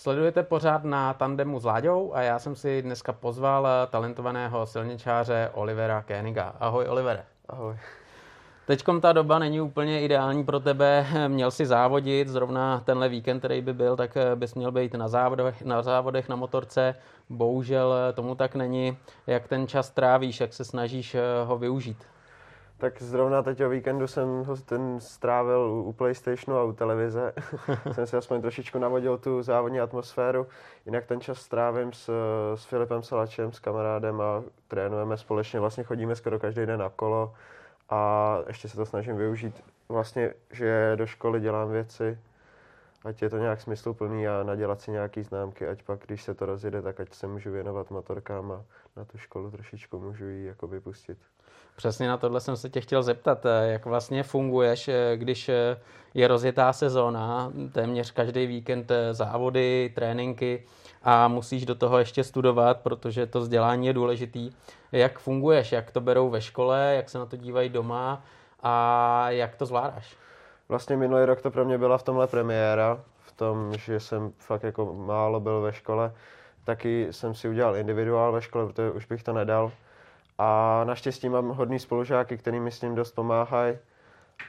Sledujete pořád na tandemu s Láďou a já jsem si dneska pozval talentovaného silničáře Olivera Kéniga. Ahoj Olivere. Ahoj. Teďkom ta doba není úplně ideální pro tebe. Měl si závodit, zrovna tenhle víkend, který by byl, tak bys měl být na závodech, na závodech na motorce. Bohužel tomu tak není. Jak ten čas trávíš, jak se snažíš ho využít? Tak zrovna teď o víkendu jsem ho ten strávil u PlayStationu a u televize. jsem si aspoň trošičku navodil tu závodní atmosféru. Jinak ten čas strávím s, s Filipem Salačem, s kamarádem a trénujeme společně. Vlastně chodíme skoro každý den na kolo a ještě se to snažím využít. Vlastně, že do školy dělám věci, ať je to nějak smysluplný a nadělat si nějaký známky, ať pak, když se to rozjede, tak ať se můžu věnovat motorkám a na tu školu trošičku můžu ji jako vypustit. Přesně na tohle jsem se tě chtěl zeptat, eh, jak vlastně funguješ, eh, když eh, je rozjetá sezóna, téměř každý víkend závody, tréninky a musíš do toho ještě studovat, protože to vzdělání je důležitý. Jak funguješ, jak to berou ve škole, jak se na to dívají doma a jak to zvládáš? Vlastně minulý rok to pro mě byla v tomhle premiéra, v tom, že jsem fakt jako málo byl ve škole. Taky jsem si udělal individuál ve škole, protože už bych to nedal a naštěstí mám hodný spolužáky, který mi s ním dost pomáhají.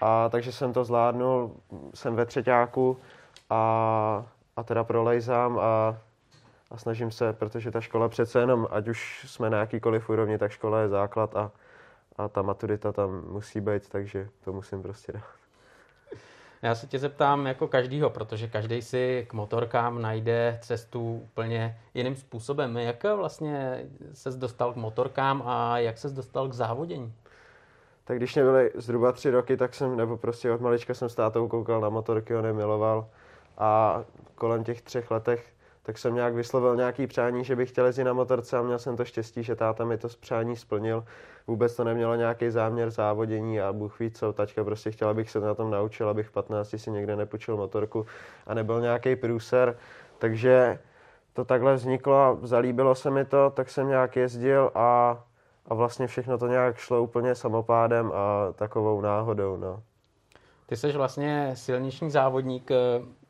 A takže jsem to zvládnul, jsem ve třetíku a, a teda prolejzám a, a snažím se, protože ta škola přece jenom, ať už jsme na jakýkoliv úrovni, tak škola je základ a, a ta maturita tam musí být, takže to musím prostě dát. Já se tě zeptám jako každýho, protože každý si k motorkám najde cestu úplně jiným způsobem. Jak vlastně se dostal k motorkám a jak se dostal k závodění? Tak když mě byly zhruba tři roky, tak jsem, nebo prostě od malička jsem s tátou koukal na motorky, on je miloval. A kolem těch třech letech tak jsem nějak vyslovil nějaký přání, že bych chtěl jezdit na motorce a měl jsem to štěstí, že táta mi to přání splnil. Vůbec to nemělo nějaký záměr závodění a Bůh ví co, tačka prostě chtěla, abych se na tom naučil, abych v 15 si někde nepočil motorku a nebyl nějaký průser. Takže to takhle vzniklo zalíbilo se mi to, tak jsem nějak jezdil a, a vlastně všechno to nějak šlo úplně samopádem a takovou náhodou. No. Ty jsi vlastně silniční závodník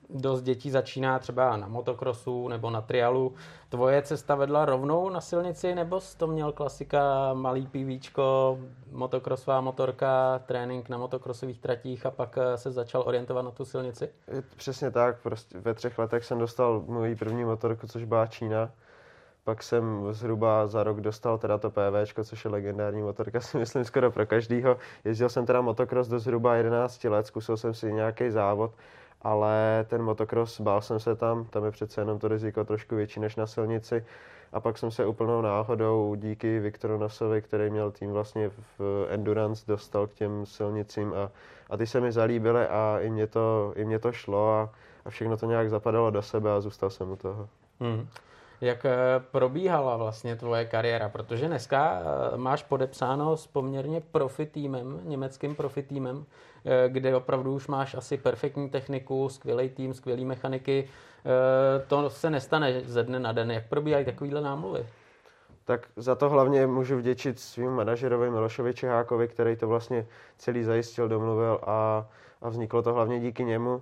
dost dětí začíná třeba na motokrosu nebo na trialu. Tvoje cesta vedla rovnou na silnici, nebo jsi to měl klasika, malý pivíčko, motokrosová motorka, trénink na motokrosových tratích a pak eh, se začal orientovat na tu silnici? Přesně tak, prostě ve třech letech jsem dostal můj první motorku, což byla Čína. Pak jsem zhruba za rok dostal teda to PV, což je legendární motorka, si myslím skoro pro každýho. Jezdil jsem teda motocross do zhruba 11 let, zkusil jsem si nějaký závod ale ten motocross, bál jsem se tam, tam je přece jenom to riziko trošku větší než na silnici. A pak jsem se úplnou náhodou díky Viktoru Nosovi, který měl tým vlastně v Endurance, dostal k těm silnicím a, a ty se mi zalíbily a i mě to, i mě to šlo a, a všechno to nějak zapadalo do sebe a zůstal jsem u toho. Hmm. Jak eh, probíhala vlastně tvoje kariéra? Protože dneska eh, máš podepsáno s poměrně profi týmem, německým profi týmem, eh, kde opravdu už máš asi perfektní techniku, skvělý tým, skvělý mechaniky. To se nestane ze dne na den. Jak probíhají takovýhle námluvy? Tak za to hlavně můžu vděčit svým manažerovi Milošovi Čehákovi, který to vlastně celý zajistil, domluvil a, a vzniklo to hlavně díky němu.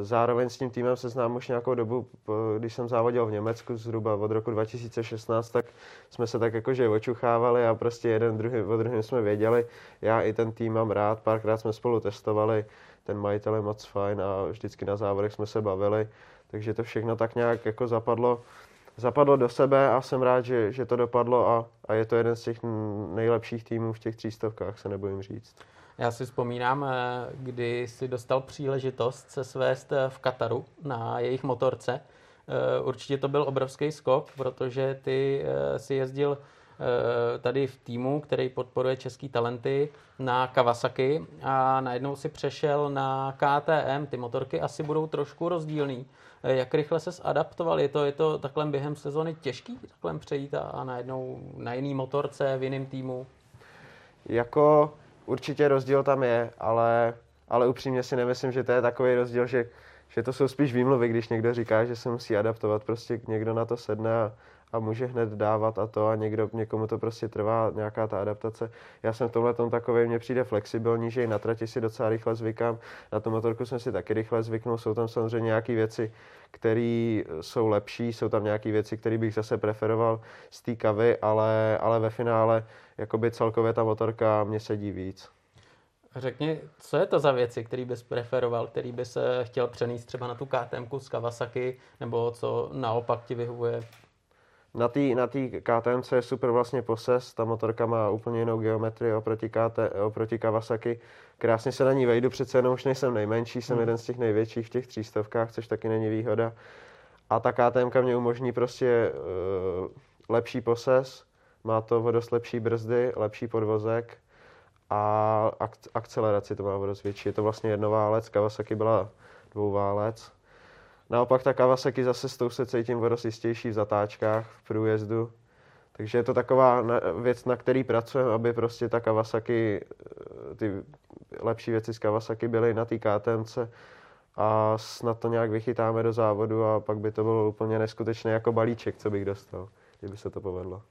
Zároveň s tím týmem se znám už nějakou dobu, když jsem závodil v Německu zhruba od roku 2016, tak jsme se tak jakože očuchávali a prostě jeden druhý, o druhém jsme věděli. Já i ten tým mám rád, párkrát jsme spolu testovali, ten majitel je moc fajn a vždycky na závodech jsme se bavili, takže to všechno tak nějak jako zapadlo, zapadlo do sebe a jsem rád, že, že to dopadlo a, a je to jeden z těch nejlepších týmů v těch třístovkách, se nebojím říct. Já si vzpomínám, eh, kdy si dostal příležitost se svést eh, v Kataru na jejich motorce. Eh, určitě to byl obrovský skok, protože ty si jezdil tady v týmu, který podporuje český talenty na Kawasaki a najednou si přešel na KTM. Ty motorky asi budou trošku rozdílný. Jak rychle se adaptoval? Je to, je to takhle během sezony těžký takhle přejít a, a najednou na jiný motorce v jiném týmu? Jako určitě rozdíl tam je, ale, ale upřímně si nemyslím, že to je takový rozdíl, že, že to jsou spíš výmluvy, když někdo říká, že se musí adaptovat, prostě někdo na to sedne a, a může hned dávat a to a někdo, někomu to prostě trvá, nějaká ta adaptace. Já jsem v tomhle tom takový, mně přijde flexibilní, že i na trati si docela rychle zvykám, na tu motorku jsem si taky rychle zvyknul, jsou tam samozřejmě nějaké věci, které jsou lepší, jsou tam nějaké věci, které bych zase preferoval z té kavy, ale, ale ve finále jakoby celkově ta motorka mě sedí víc. Řekni, co je to za věci, který bys preferoval, který bys chtěl přenést třeba na tu KTM z Kawasaki, nebo co naopak ti vyhovuje na té na tý KTMC je super vlastně poses, ta motorka má úplně jinou geometrii oproti, KT, oproti Kawasaki. Krásně se na ní vejdu, přece jenom už nejsem nejmenší, jsem hmm. jeden z těch největších v těch třístovkách, což taky není výhoda. A ta KTM mě umožní prostě uh, lepší poses, má to o dost lepší brzdy, lepší podvozek a ak- akceleraci to má o dost větší. Je to vlastně jednoválec, Kawasaki byla dvouválec Naopak ta Kawasaki zase s tou se cítím o jistější v zatáčkách, v průjezdu. Takže je to taková věc, na který pracujeme, aby prostě ta Kawasaki, eh, ty lepší věci z Kawasaki byly na té KTMC a snad to nějak vychytáme do závodu a pak by to bylo úplně neskutečné jako balíček, co bych dostal, kdyby se to povedlo.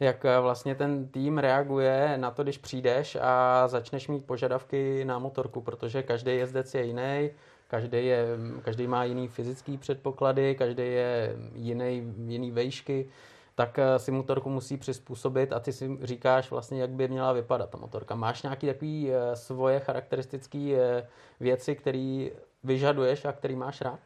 Jak eh, vlastně ten tým reaguje na to, když přijdeš a začneš mít požadavky na motorku, protože každý jezdec je jiný, Každý, je, každý má jiný fyzický předpoklady, každý je jiný, jiný vejšky, tak eh, si motorku musí přizpůsobit a ty si říkáš vlastně, jak by měla vypadat ta motorka. Máš nějaké takové eh, svoje charakteristické eh, věci, které vyžaduješ a který máš rád?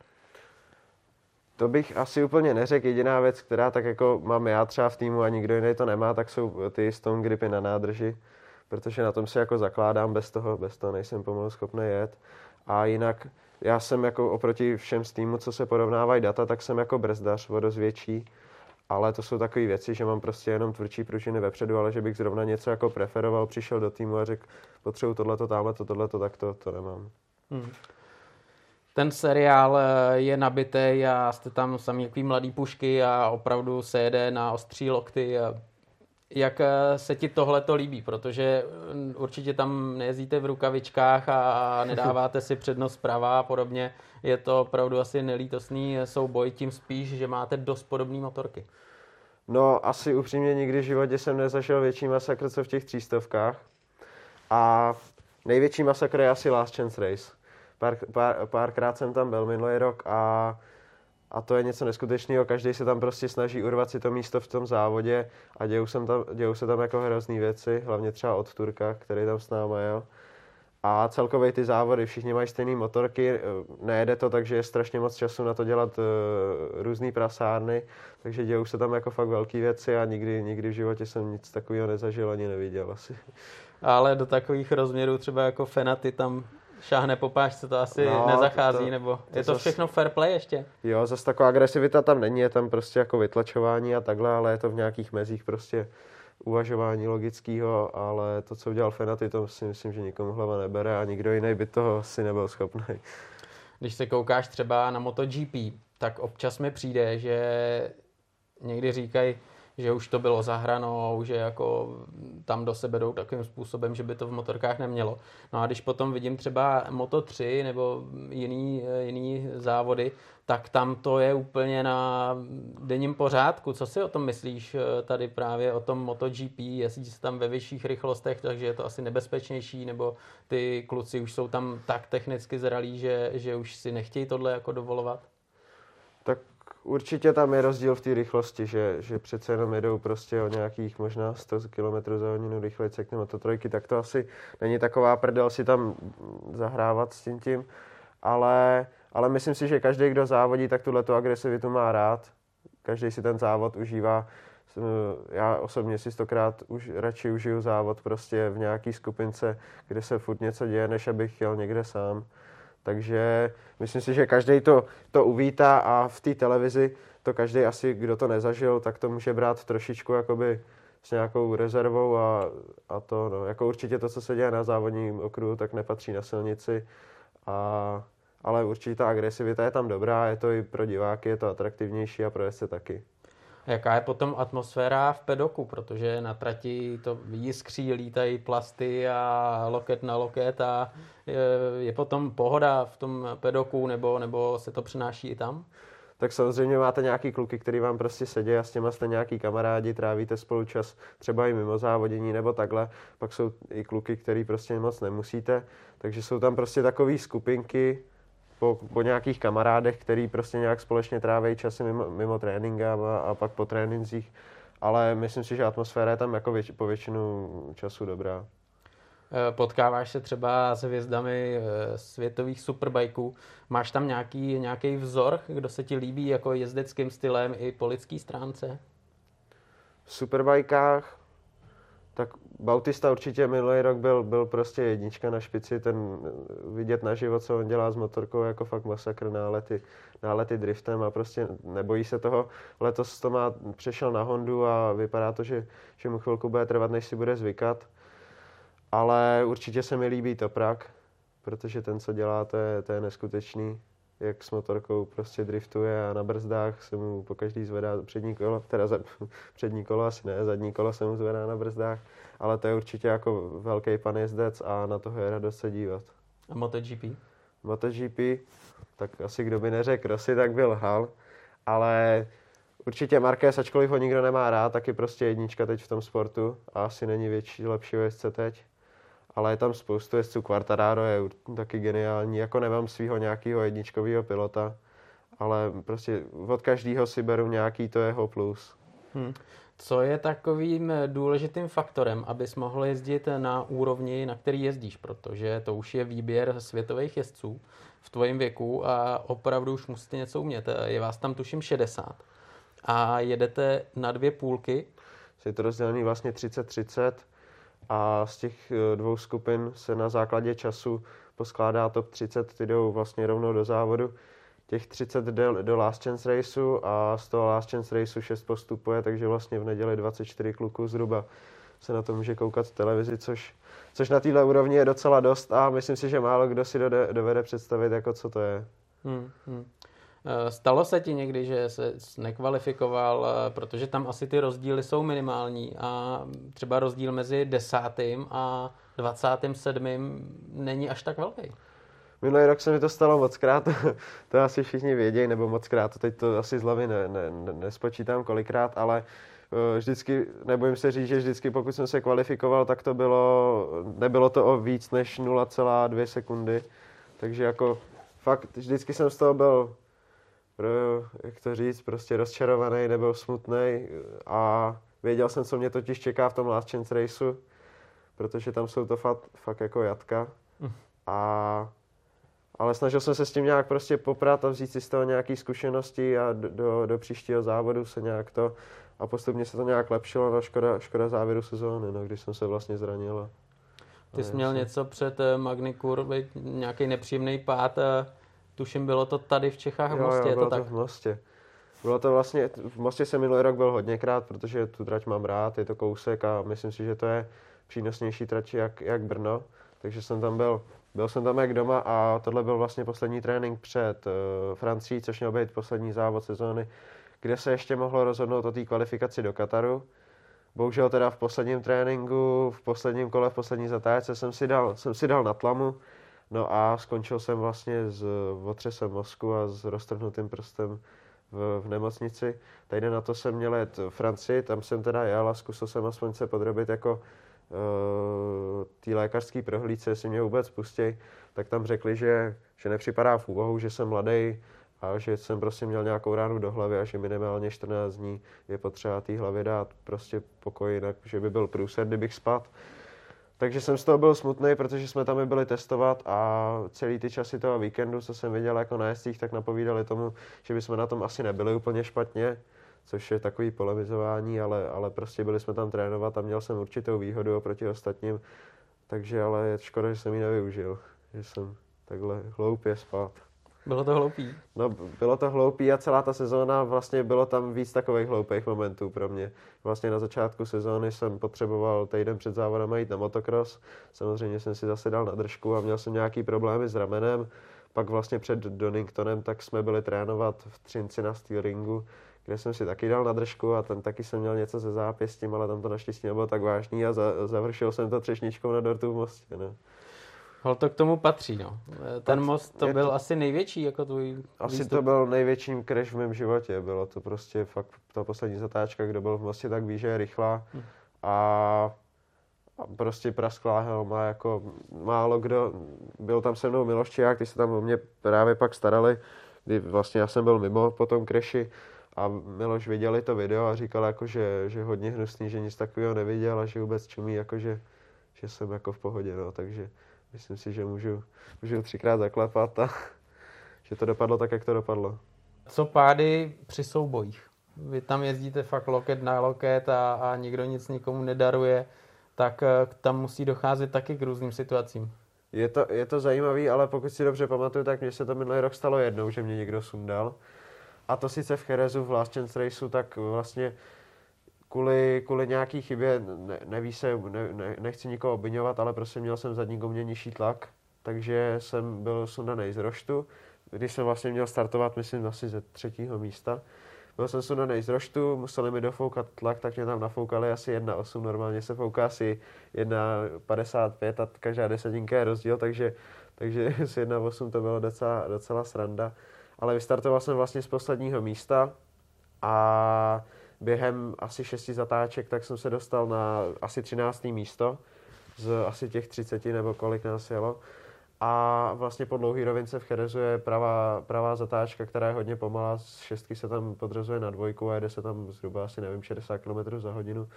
To bych asi úplně neřekl. Jediná věc, která tak jako mám já třeba v týmu a nikdo jiný to nemá, tak jsou ty stone gripy na nádrži, protože na tom se jako zakládám, bez toho, bez toho nejsem pomalu schopný jet. A jinak já jsem jako oproti všem z týmu, co se porovnávají data, tak jsem jako brzdař o dost větší, ale to jsou takové věci, že mám prostě jenom tvrdší pružiny vepředu, ale že bych zrovna něco jako preferoval, přišel do týmu a řekl, potřebuji tohleto, tamhleto, tohleto, tak to, to nemám. Hmm. Ten seriál eh, je nabitý a jste tam sami mladý pušky a opravdu se jede na ostří lokty. A jak eh, se ti tohle to líbí, protože mm, určitě tam nejezdíte v rukavičkách a nedáváte si přednost prava a podobně. Je to opravdu asi nelítosný souboj, tím spíš, že máte dost podobné motorky. No, asi upřímně nikdy v životě jsem nezažil větší masakr, co v těch třístovkách. A největší masakr je asi Last Chance Race. Pár, pár, párkrát jsem tam byl minulý rok a a to je něco neskutečného. Každý se tam prostě snaží urvat si to místo v tom závodě a dějou se tam, dějou se tam jako hrozný věci, hlavně třeba od Turka, který tam s náma jel. A celkově ty závody, všichni mají stejné motorky, nejede to, takže je strašně moc času na to dělat uh, různé prasárny, takže dějou se tam jako fakt velké věci a nikdy, nikdy v životě jsem nic takového nezažil ani neviděl asi. Ale do takových rozměrů třeba jako Fenaty tam šáhne po pášce, to asi no, nezachází, to, to, nebo to je to zas, všechno fair play ještě? Jo, zase taková agresivita tam není, je tam prostě jako vytlačování a takhle, ale je to v nějakých mezích prostě uvažování logického, ale to, co udělal Fenaty, to si myslím, že nikomu hlava nebere a nikdo jiný by toho asi nebyl schopný. Když se koukáš třeba na MotoGP, tak občas mi přijde, že někdy říkají, že už to bylo za hranou, že jako tam do sebe jdou takovým způsobem, že by to v motorkách nemělo. No a když potom vidím třeba Moto 3 nebo jiný, jiný závody, tak tam to je úplně na denním pořádku. Co si o tom myslíš eh, tady právě o tom MotoGP? Jezdí se tam ve vyšších rychlostech, takže je to asi nebezpečnější, nebo ty kluci už jsou tam tak technicky zralí, že, že už si nechtějí tohle jako dovolovat? Určitě tam je rozdíl v té rychlosti, že, že přece jenom jedou prostě o nějakých možná 100 km za hodinu rychleji jak ty mototrojky, tak to asi není taková prdel si tam zahrávat s tím tím, ale, ale myslím si, že každý, kdo závodí, tak tuhle agresivitu má rád. Každý si ten závod užívá. Já osobně si stokrát už radši užiju závod prostě v nějaký skupince, kde se furt něco děje, než abych jel někde sám. Takže myslím si, že každý to, to uvítá a v té televizi to každý asi, kdo to nezažil, tak to může brát trošičku jakoby s nějakou rezervou a, a to, no, jako určitě to, co se děje na závodním okruhu, tak nepatří na silnici, a, ale určitě ta agresivita je tam dobrá, je to i pro diváky, je to atraktivnější a pro se taky. Jaká je potom atmosféra v pedoku, protože na trati to jiskří, lítají plasty a loket na loket a je, je potom pohoda v tom pedoku nebo, nebo se to přináší i tam? tak samozřejmě máte nějaký kluky, který vám prostě sedí a s těma jste nějaký kamarádi, trávíte spolu čas třeba i mimo závodění nebo takhle. Pak jsou i kluky, který prostě moc nemusíte, takže jsou tam prostě takové skupinky po, po nějakých kamarádech, který prostě nějak společně tráví časy mimo, mimo tréninka a, a pak po trénincích. Ale myslím si, že atmosféra je tam jako věč, po většinu času dobrá. Eh, potkáváš se třeba s hvězdami eh, světových superbajků. Máš tam nějaký, nějaký vzor, kdo se ti líbí jako jezdeckým stylem i po lidský stránce? V superbajkách tak Bautista určitě minulý rok byl, byl prostě jednička na špici, ten eh, vidět na život, co on dělá s motorkou, jako fakt masakr nálety, nálety driftem a prostě nebojí se toho. Letos to má, přešel na Hondu a vypadá to, že, že mu chvilku bude trvat, než si bude zvykat. Ale určitě se mi líbí Toprak, protože ten, co dělá, to je, to je neskutečný. Jak s motorkou prostě driftuje a na brzdách se mu po každý zvedá přední kolo, teda za, přední kolo asi ne, zadní kolo se mu zvedá na brzdách, ale to je určitě jako velký pan jezdec a na toho je radost se dívat. A MotoGP? MotoGP, tak asi kdo by neřekl Rossi, tak byl Hal, ale určitě Marquez, ačkoliv ho nikdo nemá rád, tak je prostě jednička teď v tom sportu a asi není větší, lepší jezdce teď ale je tam spoustu jezdců. Quartararo je taky geniální, jako nemám svého nějakého jedničkového pilota, ale prostě od každého si beru nějaký to jeho plus. Hmm. Co je takovým důležitým faktorem, abys mohl jezdit na úrovni, na který jezdíš, protože to už je výběr světových jezdců v tvojém věku a opravdu už musíte něco umět. Je vás tam tuším 60 a jedete na dvě půlky. Je to rozdělený vlastně 30-30 a z těch eh, dvou skupin se na základě času poskládá top 30, ty jdou vlastně rovnou do závodu. Těch 30 jde do Last Chance Raceu a z toho Last Chance Raceu 6 postupuje, takže vlastně v neděli 24 kluků zhruba se na to může koukat v televizi, což, což na této úrovni je docela dost a myslím si, že málo kdo si dovede představit, jako co to je. Hmm, hmm. Eh, stalo se ti někdy, že se nekvalifikoval, eh, protože tam asi ty rozdíly jsou minimální a třeba rozdíl mezi desátým a 27. není až tak velký? Minulý rok se mi to stalo moc krát, to asi všichni vědějí, nebo moc krát, teď to asi z hlavy ne, ne, ne, nespočítám kolikrát, ale eh, vždycky, nebojím se říct, že vždycky pokud jsem se kvalifikoval, tak to bylo, nebylo to o víc než 0,2 sekundy, takže jako fakt vždycky jsem z toho byl jak to říct, prostě rozčarovaný nebo smutný a věděl jsem, co mě totiž čeká v tom Last Chance Raceu, protože tam jsou to fakt, fakt jako jatka. Hm. A, ale snažil jsem se s tím nějak prostě poprat a vzít si z toho nějaké zkušenosti a do, do, do příštího závodu se nějak to a postupně se to nějak lepšilo, no škoda, škoda závěru sezóny, no, když jsem se vlastně zranil. Ty jsi měl něco před eh, Magnikur, nějaký nepříjemný pád a Tuším, bylo to tady v Čechách v Mostě, jo, jo, bylo to tak? To v Mostě. Bylo to vlastně, v Mostě jsem minulý rok byl hodněkrát, protože tu trať mám rád, je to kousek a myslím si, že to je přínosnější trať jak, jak Brno, takže jsem tam byl, byl jsem tam jak doma a tohle byl vlastně poslední trénink před uh, Francií, což měl být poslední závod sezóny, kde se ještě mohlo rozhodnout o té kvalifikaci do Kataru. Bohužel teda v posledním tréninku, v posledním kole, v poslední zatáčce jsem si dal, jsem si dal na tlamu, No a skončil jsem vlastně s otřesem mozku a s roztrhnutým prstem v, v nemocnici. Tady na to jsem měl jet Francii, tam jsem teda jel a zkusil jsem aspoň se podrobit jako uh, té lékařské prohlídce, jestli mě vůbec pustí, tak tam řekli, že, že nepřipadá v úvahu, že jsem mladý a že jsem prostě měl nějakou ránu do hlavy a že minimálně 14 dní je potřeba té hlavě dát prostě pokoj, jinak že by byl průser, kdybych spadl. Takže jsem z toho byl smutný, protože jsme tam byli testovat a celý ty časy toho víkendu, co jsem viděl jako na jezdcích, tak napovídali tomu, že bychom na tom asi nebyli úplně špatně, což je takový polemizování, ale, ale prostě byli jsme tam trénovat a měl jsem určitou výhodu oproti ostatním, takže ale je škoda, že jsem ji nevyužil, že jsem takhle hloupě spát. Bylo to hloupý? No, bylo to hloupý a celá ta sezóna, vlastně bylo tam víc takových hloupých momentů pro mě. Vlastně na začátku sezóny jsem potřeboval týden před závodem jít na motocross. Samozřejmě jsem si zase dal na držku a měl jsem nějaký problémy s ramenem. Pak vlastně před Doningtonem tak jsme byli trénovat v Třinci na steel ringu, kde jsem si taky dal na držku a ten taky jsem měl něco ze zápěstím, ale tam to naštěstí nebylo tak vážný a za, završil jsem to třešničkou na dortu v mostě. No. Ale to k tomu patří, no. Ten most to byl to, asi největší jako tvůj Asi výstup. to byl největší crash v mém životě. Bylo to prostě fakt ta poslední zatáčka, kdo byl v mostě, tak ví, že je rychlá. Hm. A, a prostě prasklá helma, jako málo kdo, byl tam se mnou Miloš Čiák, ty se tam o mě právě pak starali, kdy vlastně já jsem byl mimo po tom kreši a Miloš viděli to video a říkal jako, že, že hodně hnusný, že nic takového neviděl a že vůbec čumí, jako že, že jsem jako v pohodě, no, takže myslím si, že můžu, můžu třikrát zaklepat a že to dopadlo tak, jak to dopadlo. Co pády při soubojích? Vy tam jezdíte fakt loket na loket a, a nikdo nic nikomu nedaruje, tak eh, tam musí docházet taky k různým situacím. Je to, je to zajímavý, ale pokud si dobře pamatuju, tak mně se to minulý rok stalo jednou, že mě někdo sundal. A to sice v Cherezu v Last Chance Raceu, tak vlastně kvůli, kvůli nějaký chybě, ne, neví se, ne, ne, nechci nikoho obvinovat, ale prostě měl jsem zadní gumě nižší tlak, takže jsem byl sundaný z roštu, když jsem vlastně měl startovat, myslím, asi ze třetího místa. Byl jsem sundaný z roštu, museli mi dofoukat tlak, tak mě tam nafoukali asi 1,8, normálně se fouká asi 1,55 a každá desetinka je rozdíl, takže, takže s 1,8 to bylo docela, docela sranda. Ale vystartoval jsem vlastně z posledního místa a během asi šesti zatáček, tak jsem se dostal na asi 13. místo z asi těch 30 nebo kolik nás jelo. A vlastně po dlouhý rovince v Cherezu je pravá, pravá zatáčka, která je hodně pomalá. Z šestky se tam podrazuje na dvojku a jede se tam zhruba asi, nevím, 60 km za hodinu.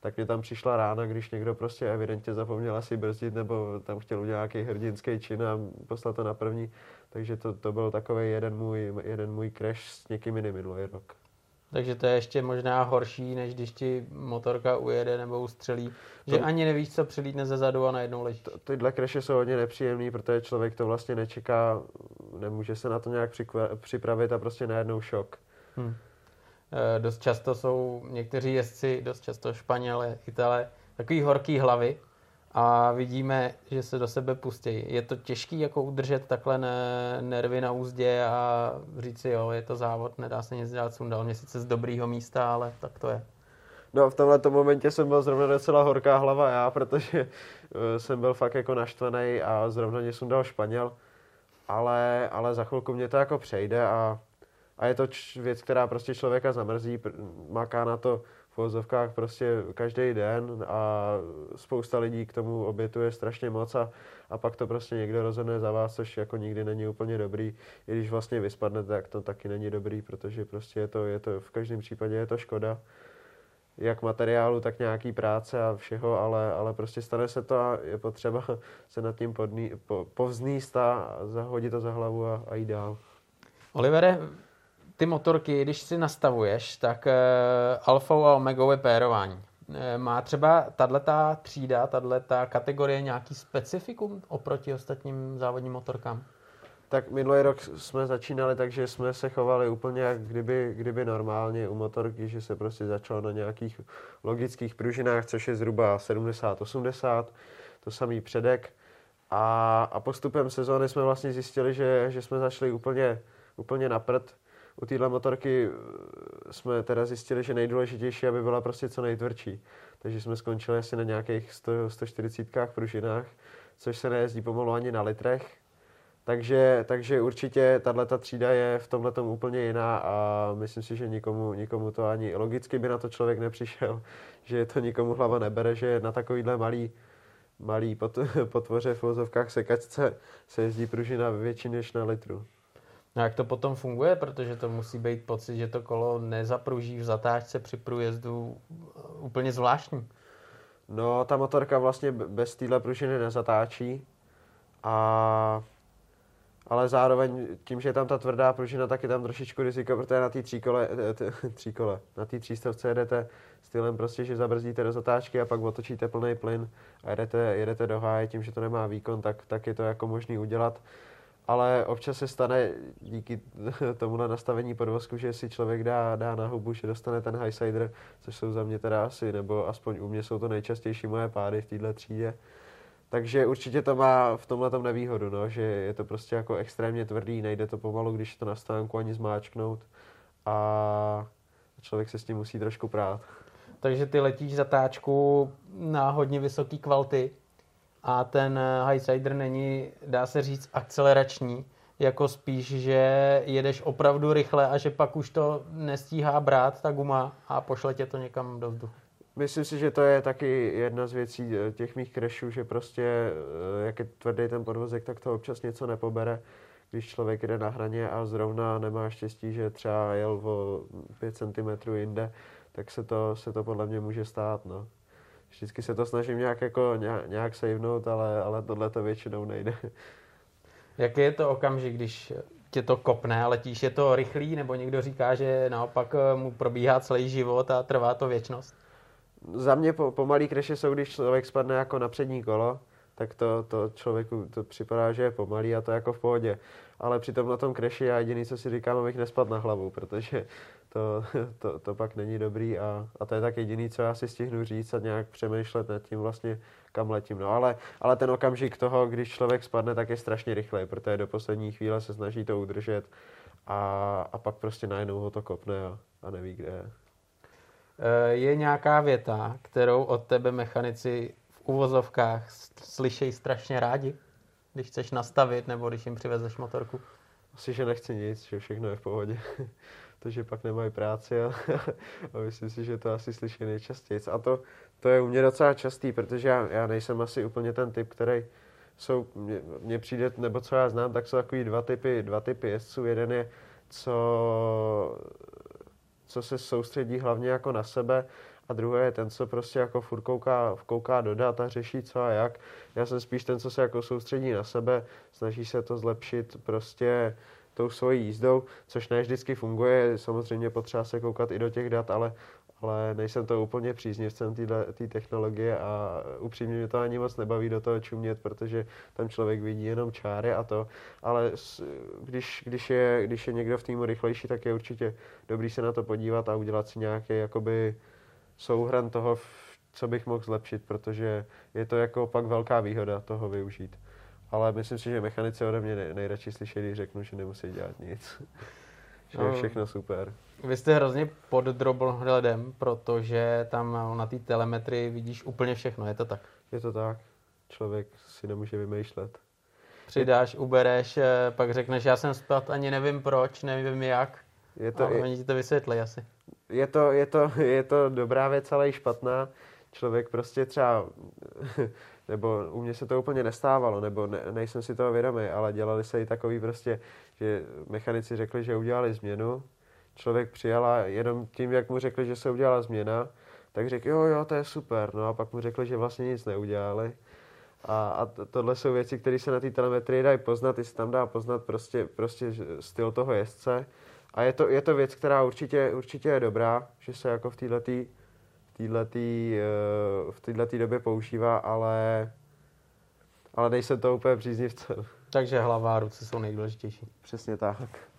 Tak mě tam přišla rána, když někdo prostě evidentně zapomněl asi brzdit nebo tam chtěl udělat nějaký hrdinský čin a poslat to na první. Takže to, to byl takový jeden můj, jeden můj crash s někým jiným minulý rok. Takže to je ještě možná horší, než když ti motorka ujede nebo ustřelí, že to, ani nevíš, co přilítne ze zadu a najednou leží. To, tyhle kreše jsou hodně nepříjemný, protože člověk to vlastně nečeká, nemůže se na to nějak připravit a prostě najednou šok. Hmm. E, dost často jsou někteří jezdci, dost často Španělé, Italé, takový horký hlavy, a vidíme, že se do sebe pustí. Je to těžké jako udržet takhle ne, nervy na úzdě a říct si, jo, je to závod, nedá se nic dělat, sundal mě sice z dobrýho místa, ale tak to je. No v tomhle momentě jsem byl zrovna docela horká hlava já, protože eh, jsem byl fakt jako naštvaný a zrovna mě sundal Španěl, ale, ale za chvilku mě to jako přejde a, a je to č- věc, která prostě člověka zamrzí, maká na to v vozovkách prostě každý den a spousta lidí k tomu obětuje strašně moc a, a pak to prostě někdo rozhodne za vás, což jako nikdy není úplně dobrý. I když vlastně vyspadnete, tak to taky není dobrý, protože prostě je to, je to v každém případě je to škoda jak materiálu, tak nějaký práce a všeho, ale, ale prostě stane se to a je potřeba se nad tím podný, po, povzníst a zahodit to za hlavu a, a jít dál. Olivere, ty motorky, když si nastavuješ, tak uh, alfou a omegou je pérování. Uh, má třeba tato třída, tato kategorie nějaký specifikum oproti ostatním závodním motorkám? Tak minulý rok jsme začínali takže jsme se chovali úplně jak kdyby, kdyby normálně u motorky, že se prostě začalo na nějakých logických pružinách, což je zhruba 70-80, to samý předek. A, a postupem sezóny jsme vlastně zjistili, že, že jsme zašli úplně, úplně na prd u téhle motorky eh, jsme teda zjistili, že nejdůležitější, aby byla prostě co nejtvrdší. Takže jsme skončili asi na nějakých 100, 140 pružinách, což se nejezdí pomalu ani na litrech. Takže, takže určitě tahle třída je v tomhle úplně jiná a myslím si, že nikomu, nikomu to ani logicky by na to člověk nepřišel, že to nikomu hlava nebere, že na takovýhle malý, malý potvoře v vozovkách sekačce se jezdí pružina větší než na litru. No jak to potom funguje, protože to musí být pocit, že to kolo nezapruží v zatáčce při průjezdu úplně zvláštní. No, ta motorka vlastně bez téhle pružiny nezatáčí, a, ale zároveň tím, že je tam ta tvrdá pružina, tak je tam trošičku riziko, protože na té tříkole, eh, tříkole, na té třístovce jedete stylem prostě, že zabrzdíte do zatáčky a pak otočíte plný plyn a jedete, jedete do háje. Tím, že to nemá výkon, tak, tak je to jako možný udělat ale občas se stane díky tomuhle nastavení podvozku, že si člověk dá, dá na hubu, že dostane ten highsider, což jsou za mě teda asi, nebo aspoň u mě jsou to nejčastější moje pády v této třídě. Takže určitě to má v tomhle tom nevýhodu, no, že je to prostě jako extrémně tvrdý, nejde to pomalu, když to na stánku ani zmáčknout. A, člověk se s tím musí trošku prát. Takže ty letíš zatáčku na hodně vysoký kvality a ten Highsider není, dá se říct, akcelerační, jako spíš, že jedeš opravdu rychle a že pak už to nestíhá brát ta guma a pošle tě to někam do vzduchu. Myslím si, že to je taky jedna z věcí eh, těch mých crashů, že prostě, eh, jak je tvrdý ten podvozek, tak to občas něco nepobere. Když člověk jde na hraně a zrovna nemá štěstí, že třeba jel o 5 cm jinde, tak se to, se to podle mě může stát. No. Vždycky se to snažím nějak, jako, nějak, nějak savenout, ale, ale tohle to většinou nejde. Jaký je to okamžik, když tě to kopne a letíš? Je to rychlý, nebo někdo říká, že naopak eh, mu probíhá celý život a trvá to věčnost? Za mě po, pomalý kreše jsou, když člověk spadne jako na přední kolo, tak to, to člověku to připadá, že je pomalý a to jako v pohodě. Ale přitom na tom kreši já jediný, co si říkám, abych nespadl na hlavu, protože to, to, to pak není dobrý a, a to je tak jediný, co já si stihnu říct a nějak přemýšlet nad tím vlastně, kam letím. No ale, ale ten okamžik toho, když člověk spadne, tak je strašně rychlej, protože do poslední chvíle se snaží to udržet a, a pak prostě najednou ho to kopne a, a neví, kde je. Eh, je nějaká věta, kterou od tebe mechanici uvozovkách slyšejí strašně rádi, když chceš nastavit nebo když jim přivezeš motorku? Asi, že nechci nic, že všechno je v pohodě. to, že pak nemají práci a, a myslím si, že to asi slyší nejčastěji. A to, to je u mě docela častý, protože já, já nejsem asi úplně ten typ, který jsou, mně přijde, nebo co já znám, tak jsou takový dva typy, dva typy jezdců. Jeden je, co co se soustředí hlavně jako na sebe a druhý je ten, co prostě jako furt kouká, kouká do dat a řeší co a jak. Já jsem spíš ten, co se jako soustředí na sebe, snaží se to zlepšit prostě tou svojí jízdou, což ne vždycky funguje. Samozřejmě potřeba se koukat i do těch dat, ale ale nejsem to úplně příznivcem té technologie a upřímně mě to ani moc nebaví do toho čumět, protože tam člověk vidí jenom čáry a to, ale když, když, je, když je někdo v týmu rychlejší, tak je určitě dobrý se na to podívat a udělat si nějaký jakoby souhrn toho, co bych mohl zlepšit, protože je to jako pak velká výhoda toho využít. Ale myslím si, že mechanici ode mě nejradši slyší, když řeknu, že nemusí dělat nic. že je no. všechno super. Vy jste hrozně pod drobnohledem, protože tam na té telemetrii vidíš úplně všechno, je to tak? Je to tak. Člověk si nemůže vymýšlet. Přidáš, ubereš, eh, pak řekneš, já jsem spad, ani nevím proč, nevím jak. Je to, a oni ti to vysvětlí asi. Je to, je, to, je to dobrá věc, ale i špatná. Člověk prostě třeba, nebo u mě se to úplně nestávalo, nebo ne, nejsem si toho vědomý, ale dělali se i takový prostě, že mechanici řekli, že udělali změnu, člověk přijal a jenom tím, jak mu řekli, že se udělala změna, tak řekl, jo, jo, to je super. No a pak mu řekli, že vlastně nic neudělali. A, a tohle jsou věci, které se na té telemetrii dají poznat, i se tam dá poznat prostě, prostě styl toho jezdce. A je to, je to věc, která určitě, určitě je dobrá, že se jako v této týhletý, eh, v této době používá, ale, ale nejsem to úplně příznivcem. Takže hlava a ruce jsou nejdůležitější. Přesně tak.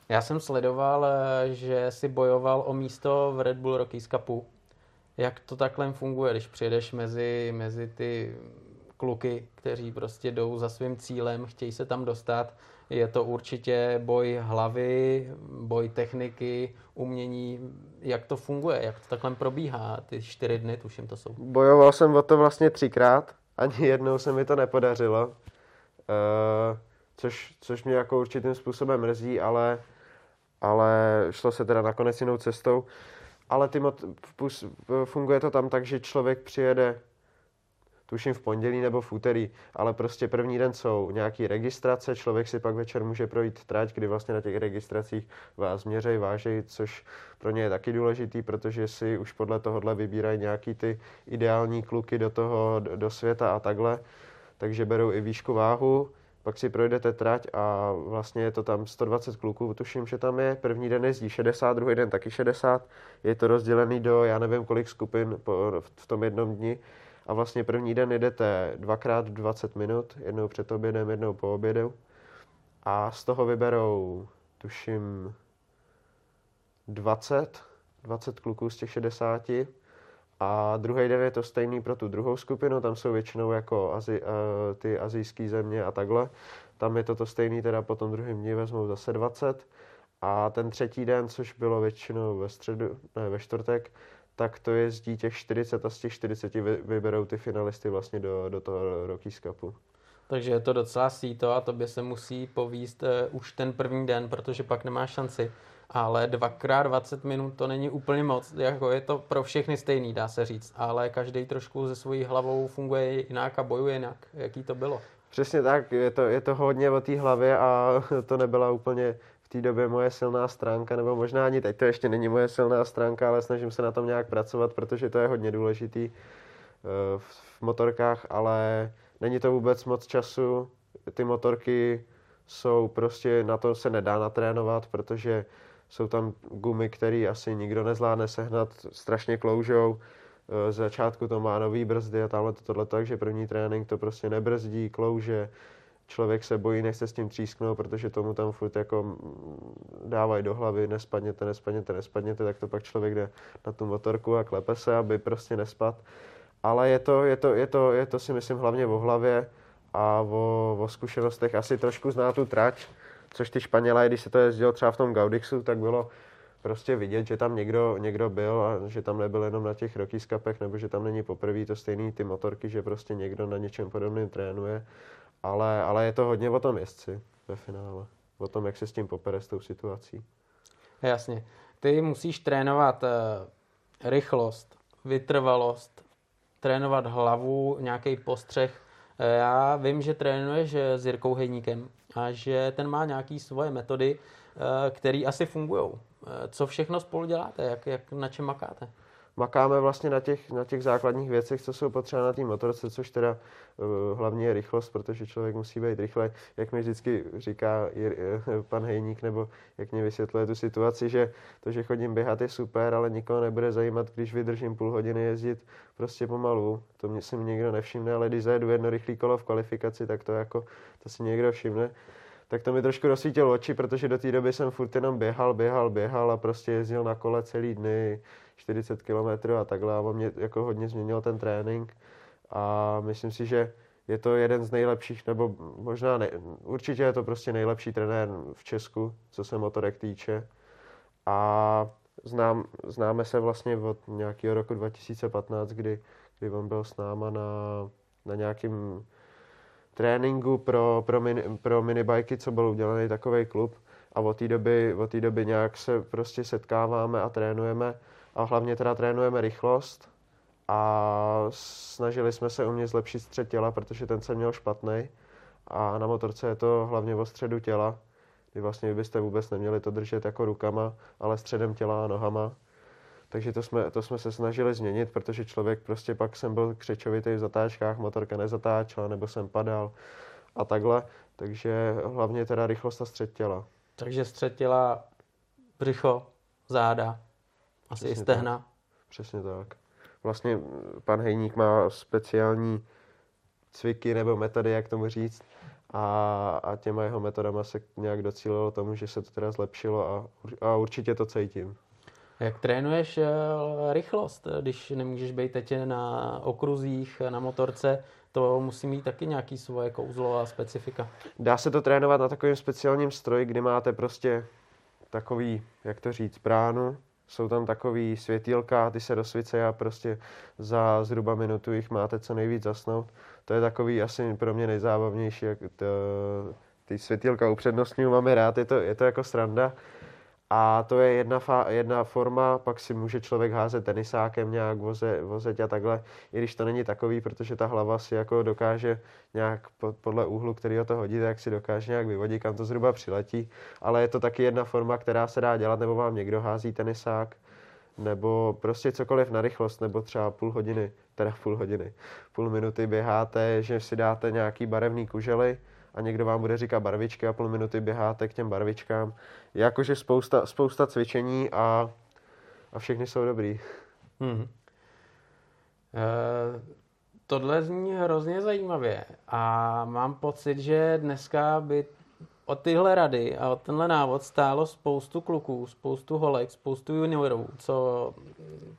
Já jsem sledoval, eh, že si bojoval o místo v Red Bull Rockies Cupu. Jak to takhle funguje, když přijedeš mezi, mezi ty kluky, kteří prostě jdou za svým cílem, chtějí se tam dostat. Je to určitě boj hlavy, boj techniky, umění. Jak to funguje, jak to takhle probíhá, ty čtyři dny, tuším to jsou. Bojoval jsem o to vlastně třikrát, ani jednou se mi to nepodařilo. Uh, což, což mě jako určitým způsobem mrzí, ale ale šlo se teda nakonec jinou cestou. Ale ty mod, funguje to tam tak, že člověk přijede tuším v pondělí nebo v úterý, ale prostě první den jsou nějaký registrace, člověk si pak večer může projít trať, kdy vlastně na těch registracích vás měřej, vážej, což pro ně je taky důležitý, protože si už podle tohohle vybírají nějaký ty ideální kluky do toho, do světa a takhle, takže berou i výšku váhu, pak si projdete trať a vlastně je to tam 120 kluků, tuším, že tam je. První den jezdí 60, druhý den taky 60. Je to rozdělený do, já nevím, kolik skupin v tom jednom dni. A vlastně první den jedete dvakrát 20 minut, jednou před obědem, jednou po obědu. A z toho vyberou, tuším, 20, 20 kluků z těch 60 a druhý den je to stejný pro tu druhou skupinu, tam jsou většinou jako Azi, uh, ty azijské země a takhle. Tam je to to stejný, teda po tom druhém dní vezmou zase 20 A ten třetí den, což bylo většinou ve středu, ne, ve čtvrtek, tak to jezdí těch 40 a z těch 40 vyberou ty finalisty vlastně do, do toho Rockies Cupu. Takže je to docela síto a tobě se musí povíst uh, už ten první den, protože pak nemá šanci. Ale dvakrát 20 minut to není úplně moc, jako je to pro všechny stejný, dá se říct, ale každý trošku ze svojí hlavou funguje jinak a bojuje jinak. Jaký to bylo? Přesně tak, je to, je to hodně o té hlavě a to nebyla úplně té době moje silná stránka, nebo možná ani teď to ještě není moje silná stránka, ale snažím se na tom nějak pracovat, protože to je hodně důležitý eh, v motorkách, ale není to vůbec moc času. Ty motorky jsou prostě, na to se nedá natrénovat, protože jsou tam gumy, které asi nikdo nezvládne sehnat, strašně kloužou. Eh, z začátku to má nový brzdy a tamhle to tohle, takže první trénink to prostě nebrzdí, klouže, člověk se bojí, nechce s tím třísknout, protože tomu tam furt jako dávají do hlavy, nespadněte, nespadněte, nespadněte, tak to pak člověk jde na tu motorku a klepe se, aby prostě nespad. Ale je to, je to, je to, je to si myslím hlavně o hlavě a o, o zkušenostech. Asi trošku zná tu trať, což ty Španělé, když se to jezdilo třeba v tom Gaudixu, tak bylo prostě vidět, že tam někdo, někdo byl a že tam nebyl jenom na těch Rockies Cupech, nebo že tam není poprvé to stejný ty motorky, že prostě někdo na něčem podobném trénuje ale, ale je to hodně o tom jezdci ve finále. O tom, jak se s tím popere s tou situací. Jasně. Ty musíš trénovat uh, rychlost, vytrvalost, trénovat hlavu, nějaký postřeh. Uh, já vím, že trénuješ eh, s Jirkou Hejníkem a že ten má nějaké svoje metody, které asi fungují. Co všechno spolu děláte? Jak, jak na čem makáte? Makáme vlastně na těch, na těch základních věcech, co jsou potřeba na té motorce, což teda uh, hlavně je rychlost, protože člověk musí být rychle, jak mi vždycky říká uh, pan Hejník, nebo jak mě vysvětluje tu situaci, že to, že chodím běhat je super, ale nikoho nebude zajímat, když vydržím půl hodiny jezdit prostě pomalu. To mě si nikdo nevšimne, ale když zajedu jedno rychlé kolo v kvalifikaci, tak to jako, to si někdo všimne tak to mi trošku rozsvítilo oči, protože do té doby jsem furt jenom běhal, běhal, běhal a prostě jezdil na kole celý dny, 40 km a takhle a mě jako hodně změnil ten trénink a myslím si, že je to jeden z nejlepších, nebo možná ne, určitě je to prostě nejlepší trenér v Česku, co se motorek týče. A znám, známe se vlastně od nějakého roku 2015, kdy, kdy on byl s náma na, na nějakým tréninku pro, pro, mini, pro minibajky, co byl udělaný takový klub. A od té doby, od té doby nějak se prostě setkáváme a trénujeme. A hlavně teda trénujeme rychlost. A snažili jsme se u mě zlepšit střed těla, protože ten jsem měl špatný a na motorce je to hlavně o středu těla, kdy vlastně byste vůbec neměli to držet jako rukama, ale středem těla a nohama. Takže to jsme, to jsme se snažili změnit, protože člověk prostě pak jsem byl křečovitý v zatáčkách, motorka nezatáčela, nebo jsem padal a takhle. Takže hlavně teda rychlost a střed těla. Takže střed těla, břicho, záda, asi Přesně i stehna. Tak. Přesně tak. Vlastně pan Hejník má speciální cviky nebo metody, jak tomu říct. A, a těma jeho metodama se nějak docílilo tomu, že se to teda zlepšilo a, a určitě to cítím. Jak trénuješ eh, rychlost, když nemůžeš být teď na okruzích, na motorce, to musí mít taky nějaký svoje kouzlo a specifika. Dá se to trénovat na takovém speciálním stroji, kdy máte prostě takový, jak to říct, bránu, jsou tam takový světýlka, ty se dosvícejí a prostě za zhruba minutu jich máte co nejvíc zasnout. To je takový asi pro mě nejzábavnější, jak to, ty světýlka upřednostňuji, máme rád, je to, je to jako sranda. A to je jedna, fa- jedna forma, pak si může člověk házet tenisákem nějak voze, vozeť a takhle, i když to není takový, protože ta hlava si jako dokáže nějak podle úhlu, který ho to hodí, tak si dokáže nějak vyvodit, kam to zhruba přiletí, ale je to taky jedna forma, která se dá dělat, nebo vám někdo hází tenisák, nebo prostě cokoliv na rychlost, nebo třeba půl hodiny, teda půl hodiny, půl minuty běháte, že si dáte nějaký barevný kužely, a někdo vám bude říkat barvičky a půl minuty běháte k těm barvičkám. Jakože spousta, spousta cvičení a, a všechny jsou dobrý. Hmm. E, tohle zní hrozně zajímavě a mám pocit, že dneska by o tyhle rady a o tenhle návod stálo spoustu kluků, spoustu holek, spoustu juniorů, co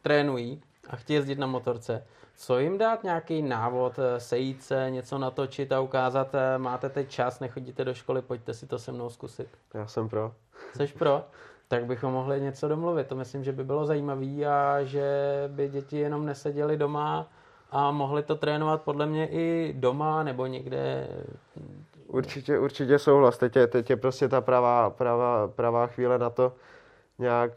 trénují a chtějí jezdit na motorce, co jim dát nějaký návod, eh, sejít se, něco natočit a ukázat, eh, máte teď čas, nechodíte do školy, pojďte si to se mnou zkusit. Já jsem pro. Jsi pro? Tak bychom mohli něco domluvit. To myslím, že by bylo zajímavé a že by děti jenom neseděly doma a mohli to trénovat podle mě i doma nebo někde. Určitě, určitě souhlas. Teď je, teď je prostě ta pravá, pravá, pravá chvíle na to, nějak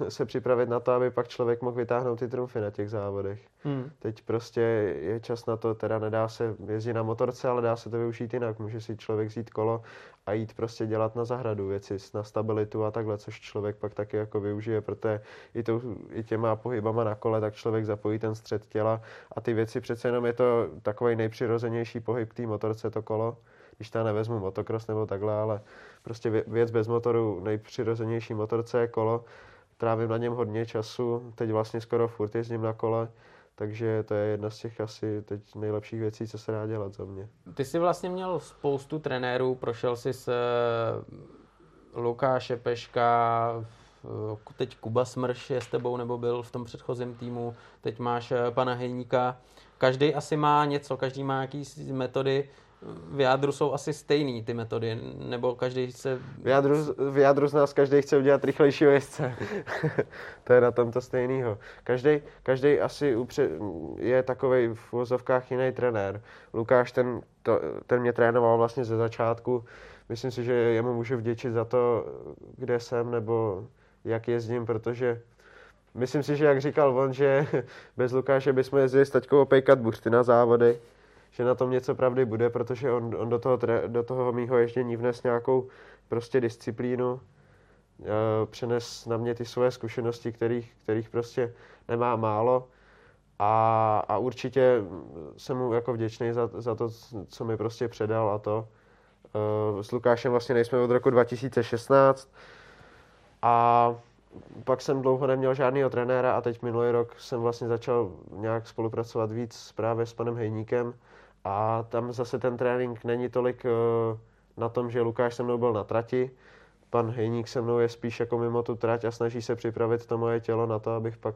uh, se připravit na to, aby pak člověk mohl vytáhnout ty trumfy na těch závodech. Hmm. Teď prostě je čas na to, teda nedá se jezdit na motorce, ale dá se to využít jinak. Může si člověk vzít kolo a jít prostě dělat na zahradu věci, na stabilitu a takhle, což člověk pak taky jako využije, protože i, to, i těma pohybama na kole, tak člověk zapojí ten střed těla a ty věci přece jenom je to takový nejpřirozenější pohyb té motorce, to kolo když ta nevezmu motocross nebo takhle, ale prostě věc bez motoru, nejpřirozenější motorce je kolo, trávím na něm hodně času, teď vlastně skoro furt jezdím na kole, takže to je jedna z těch asi teď nejlepších věcí, co se dá dělat za mě. Ty jsi vlastně měl spoustu trenérů, prošel jsi s eh, Lukáše Peška, teď Kuba Smrš je s tebou nebo byl v tom předchozím týmu, teď máš eh, pana Hejníka. Každý asi má něco, každý má nějaký metody v jádru jsou asi stejný ty metody, nebo každý se... V jádru, v jádru z nás každý chce udělat rychlejšího jezdce. to je na tom to stejného. Každý, každý asi upře- je takový v vozovkách jiný trenér. Lukáš ten, to, ten mě trénoval vlastně ze začátku. Myslím si, že jemu můžu vděčit za to, kde jsem nebo jak jezdím, protože myslím si, že jak říkal on, že bez Lukáše bychom jezdili s taťkou opejkat buřty na závody že na tom něco pravdy bude, protože on, on do, toho, do toho mýho ježdění vnes nějakou prostě disciplínu, e, přenes na mě ty svoje zkušenosti, kterých, kterých prostě nemá málo. A, a určitě jsem mu jako vděčný za, za to, co mi prostě předal a to. E, s Lukášem vlastně nejsme od roku 2016 a pak jsem dlouho neměl žádného trenéra a teď minulý rok jsem vlastně začal nějak spolupracovat víc právě s panem Hejníkem, a tam zase ten trénink není tolik eh, na tom, že Lukáš se mnou byl na trati, pan Hejník se mnou je spíš jako mimo tu trať a snaží se připravit to moje tělo na to, abych pak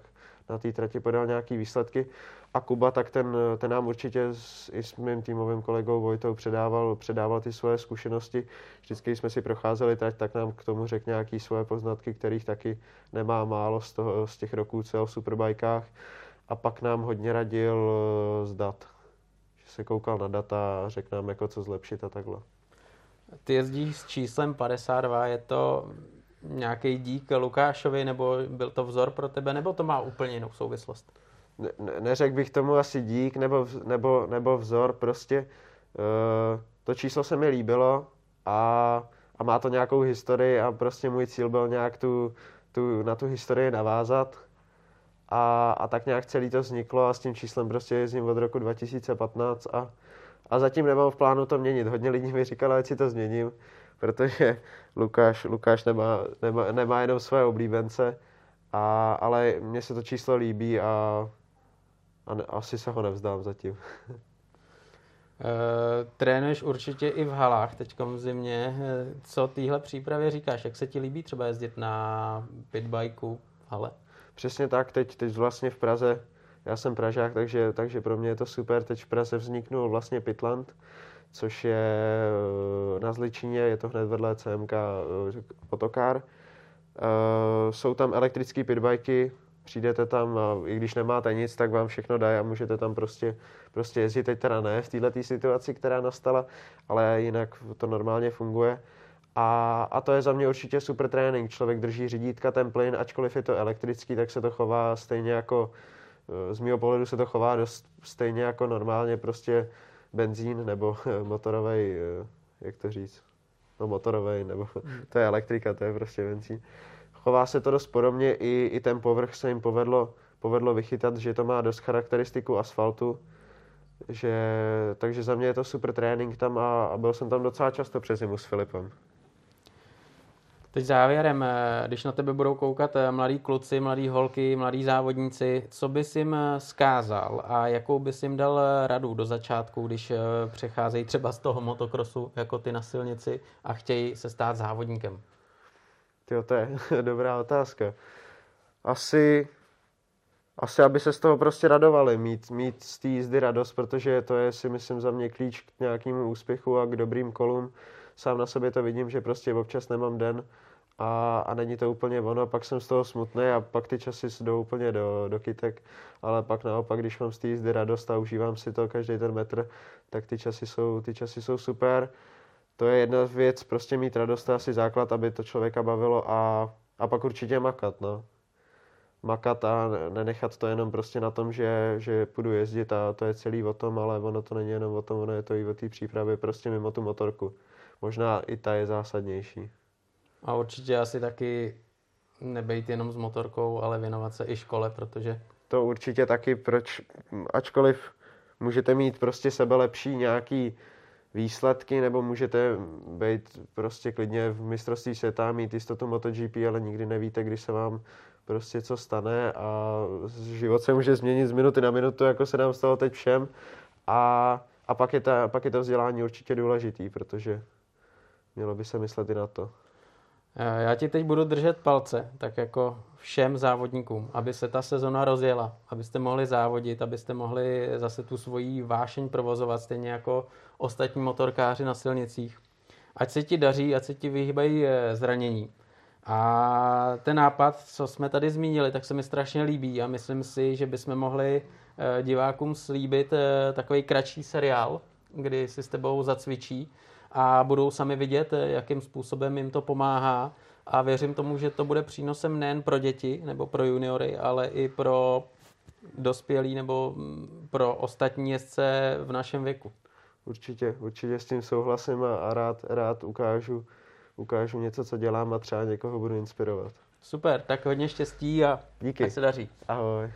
na té trati podal nějaké výsledky. A Kuba, tak ten, ten nám určitě s, i s mým týmovým kolegou Vojtou předával, předával ty svoje zkušenosti. Vždycky, jsme si procházeli trať, tak nám k tomu řekl nějaké svoje poznatky, kterých taky nemá málo z, toho, z těch roků, co v superbajkách. A pak nám hodně radil eh, z dat se koukal na data a řekl nám, jako co zlepšit a takhle. Ty jezdíš s číslem 52, je to nějaký dík Lukášovi, nebo byl to vzor pro tebe, nebo to má úplně jinou souvislost? Ne, ne, neřekl bych tomu asi dík nebo, nebo, nebo vzor, prostě uh, to číslo se mi líbilo a, a má to nějakou historii a prostě můj cíl byl nějak tu, tu, na tu historii navázat a, a tak nějak celý to vzniklo a s tím číslem prostě jezdím od roku 2015 a, a zatím nemám v plánu to měnit. Hodně lidí mi říkalo, ať si to změním, protože Lukáš, Lukáš nemá, nemá, nemá jenom své oblíbence, a, ale mně se to číslo líbí a, a ne, asi se ho nevzdám zatím. Uh, trénuješ určitě i v halách teď v zimě. Eh, co týhle přípravě říkáš? Jak se ti líbí třeba jezdit na pitbajku v hale? Přesně tak, teď, teď vlastně v Praze, já jsem Pražák, takže, takže pro mě je to super. Teď v Praze vzniknul vlastně Pitland, což je eh, na Zličině, je to hned vedle CMK Potokár. Eh, jsou tam elektrické pitbajky, přijdete tam a i když nemáte nic, tak vám všechno dají a můžete tam prostě, prostě jezdit. Teď teda ne v této situaci, která nastala, ale jinak to normálně funguje. A, a to je za mě určitě super trénink. Člověk drží řídítka, ten plyn, ačkoliv je to elektrický, tak se to chová stejně jako, z mého pohledu se to chová dost stejně jako normálně prostě benzín nebo motorový, jak to říct, no motorový, nebo to je elektrika, to je prostě benzín. Chová se to dost podobně, i, i ten povrch se jim povedlo, povedlo vychytat, že to má dost charakteristiku asfaltu, že, takže za mě je to super trénink tam a, a byl jsem tam docela často přes zimu s Filipem. Teď závěrem, eh, když na tebe budou koukat eh, mladí kluci, mladí holky, mladí závodníci, co bys jim eh, skázal a jakou bys jim dal radu do začátku, když přecházejí třeba z toho motokrosu jako ty na silnici a chtějí se stát závodníkem? Tyjo, to je dobrá otázka. Asi Asi, aby se z toho prostě radovali, mít, mít z té jízdy radost, protože to je si myslím za mě klíč k nějakému úspěchu a k dobrým kolům. Sám na sobě to vidím, že prostě občas nemám den a, a není to úplně ono, pak jsem z toho smutný a pak ty časy jdou úplně do, do kytek, ale pak naopak, když mám z té jízdy radost a užívám si to každý ten metr, tak ty časy jsou, ty časy jsou super. To je jedna věc, prostě mít radost, je asi základ, aby to člověka bavilo a, a pak určitě makat, no makat a nenechat to jenom prostě na tom, že, že půjdu jezdit a to je celý o tom, ale ono to není jenom o tom, ono je to i o té přípravě prostě mimo tu motorku. Možná i ta je zásadnější. A určitě asi taky nebejt jenom s motorkou, ale věnovat se i škole, protože... To určitě taky, proč, ačkoliv můžete mít prostě sebe lepší nějaký výsledky, nebo můžete být prostě klidně v mistrovství světa, mít jistotu MotoGP, ale nikdy nevíte, když se vám prostě co stane a život se může změnit z minuty na minutu, jako se nám stalo teď všem. A, a pak, je ta, pak je to vzdělání určitě důležitý, protože mělo by se myslet i na to. Já ti teď budu držet palce, tak jako všem závodníkům, aby se ta sezona rozjela, abyste mohli závodit, abyste mohli zase tu svoji vášeň provozovat, stejně jako ostatní motorkáři na silnicích. Ať se ti daří, ať se ti vyhýbají eh, zranění. A ten nápad, co jsme tady zmínili, tak se mi strašně líbí a myslím si, že bychom mohli eh, divákům slíbit eh, takový kratší seriál, kdy si s tebou zacvičí a budou sami vidět, eh, jakým způsobem jim to pomáhá. A věřím tomu, že to bude přínosem nejen pro děti nebo pro juniory, ale i pro dospělí nebo mm, pro ostatní jezdce v našem věku. Určitě, určitě s tím souhlasím a, a rád, rád ukážu, ukážu něco, co dělám a třeba někoho budu inspirovat. Super, tak hodně štěstí a Díky. se daří. Ahoj.